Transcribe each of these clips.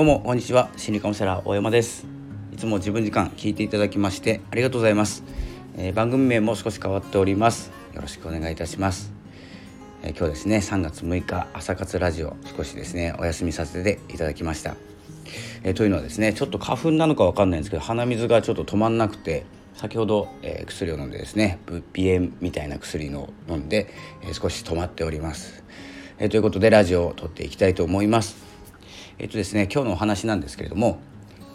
どうもこんにちは。心理カウンセラー大山です。いつも自分時間聞いていただきましてありがとうございます、えー、番組名も少し変わっております。よろしくお願いいたします、えー、今日ですね3月6日朝活ラジオ少しですねお休みさせていただきました、えー、というのはですねちょっと花粉なのかわかんないんですけど鼻水がちょっと止まんなくて先ほど、えー、薬を飲んでですね鼻炎みたいな薬の飲んで、えー、少し止まっております、えー、ということでラジオを撮っていきたいと思います。えっ、とですね今日のお話なんですけれども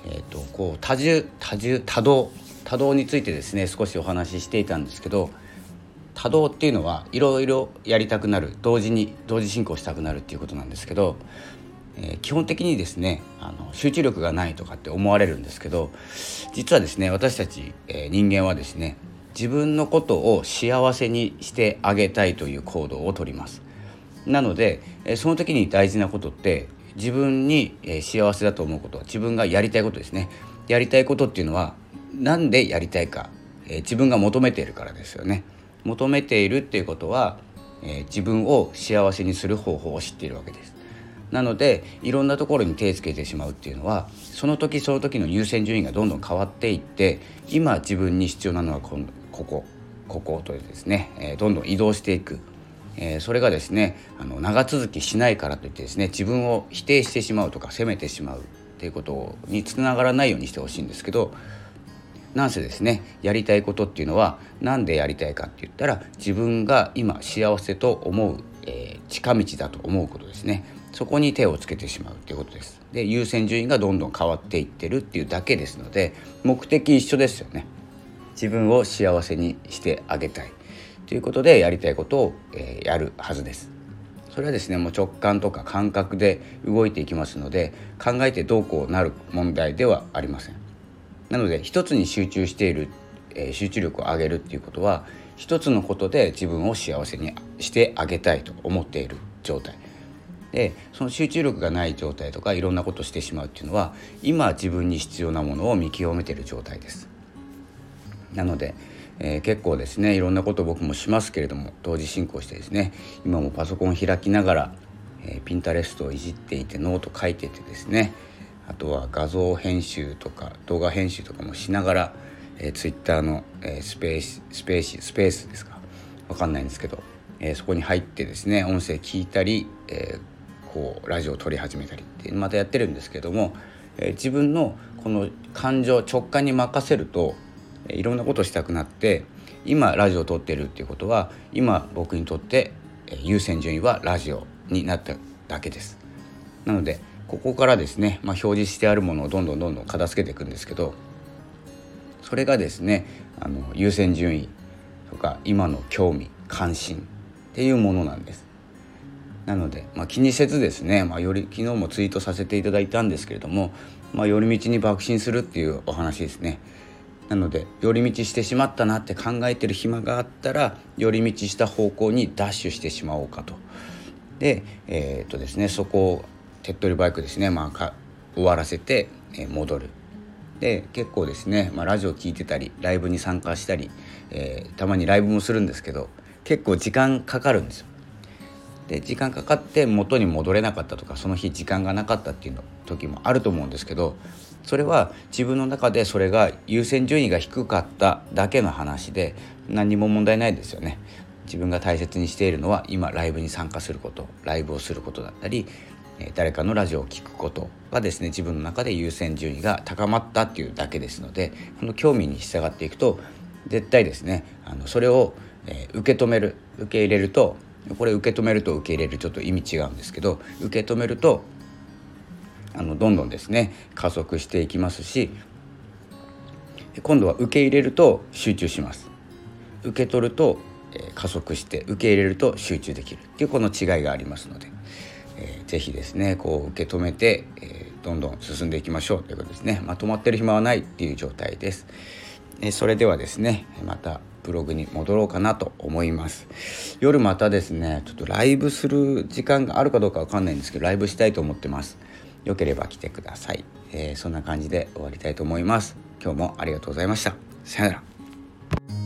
えっ、とこう多重多重多動多動についてですね少しお話ししていたんですけど多動っていうのはいろいろやりたくなる同時に同時進行したくなるっていうことなんですけどえー、基本的にですねあの集中力がないとかって思われるんですけど実はですね私たち、えー、人間はですね自分のことを幸せにしてあげたいという行動をとります。なので、え、その時に大事なことって自分に、え幸せだと思うこと自分がやりたいことですね。やりたいことっていうのは何でやりたいか、え自分が求めているからですよね。求めているっていうことは、え自分を幸せにする方法を知っているわけです。なのでいろんなところに手つけてしまうっていうのはその時その時の優先順位がどんどん変わっていって今自分に必要なのはここここことですね、え、どんどん移動していく、えー、それがですねあの長続きしないからといってですね自分を否定してしまうとか責めてしまうっていうことにつながらないようにしてほしいんですけどなんせですねやりたいことっていうのは何でやりたいかって言ったら自分が今幸せと思う、えー、近道だと思うことですね。そこに手をつけてしまうっていうことです。で優先順位がどんどん変わっていってるっていうだけですので目的一緒ですよね。自分を幸せにしてあげたい。ということでやりたいことを、えー、やるはずです。それはですねもう直感とか感覚で動いていきますので考えてどうこうなる問題ではありません。なので一つに集中している、えー、集中力を上げるっていうことは一つのことで自分を幸せにしてあげたいと思っている状態。でその集中力がない状態とかいろんなことをしてしまうっていうのは今自分に必要なものを見極めている状態です。なので、えー、結構ですねいろんなこと僕もしますけれども同時進行してですね今もパソコン開きながら、えー、ピンタレストをいじっていてノート書いててですねあとは画像編集とか動画編集とかもしながら、えー、ツイッターの、えー、スペーススペーススペースですかわかんないんですけど、えー、そこに入ってですね音声聞いたり、えー、こうラジオを撮り始めたりってまたやってるんですけども、えー、自分のこの感情直感に任せるといろんなことしたくなって今ラジオを撮ってるっていうことは今僕にとって優先順位はラジオになっただけです。なのでここからですね、まあ、表示してあるものをどんどんどんどん片付けていくんですけどそれがですねあの優先順位とか今の興味関心っていうものなんです。なので、まあ、気にせずですね、まあ、より昨日もツイートさせていただいたんですけれども、まあ、寄り道に爆心するっていうお話ですね。なので寄り道してしまったなって考えてる暇があったら寄り道した方向にダッシュしてしまおうかと。でえー、っとですねそこを手っ取りバイクですね、まあ、終わらせて、えー、戻る。で結構ですね、まあ、ラジオ聴いてたりライブに参加したり、えー、たまにライブもするんですけど結構時間かかるんですよ。で時間かかって元に戻れなかったとかその日時間がなかったっていうの時もあると思うんですけどそれは自分の中でそれが優先順位が低かっただけの話で何も問題ないですよね。自分が大切にしているのは今ライブに参加することライブをすることだったり誰かのラジオを聴くことがですね自分の中で優先順位が高まったっていうだけですのでこの興味に従っていくと絶対ですねあのそれを、え受け止める受け入れるとこれ受け止めると受け入れるちょっと意味違うんですけど受け止めるとあのどんどんですね加速していきますし今度は受け入れると集中します。受け取ると、加速して受け入れると集中できる。っていうこの違いがありますので、えー、ぜひですねこう受け止めて、えー、どんどん進んでいきましょう。ということですね。まとまってる暇はないっていう状態です、えー、それではですねまたブログに戻ろうかなと思います。夜またですねちょっとライブする時間があるかどうかわかんないんですけどライブしたいと思ってます。よければ来てください、えー、そんな感じで終わりたいと思います。今日もありがとうございました。さよなら。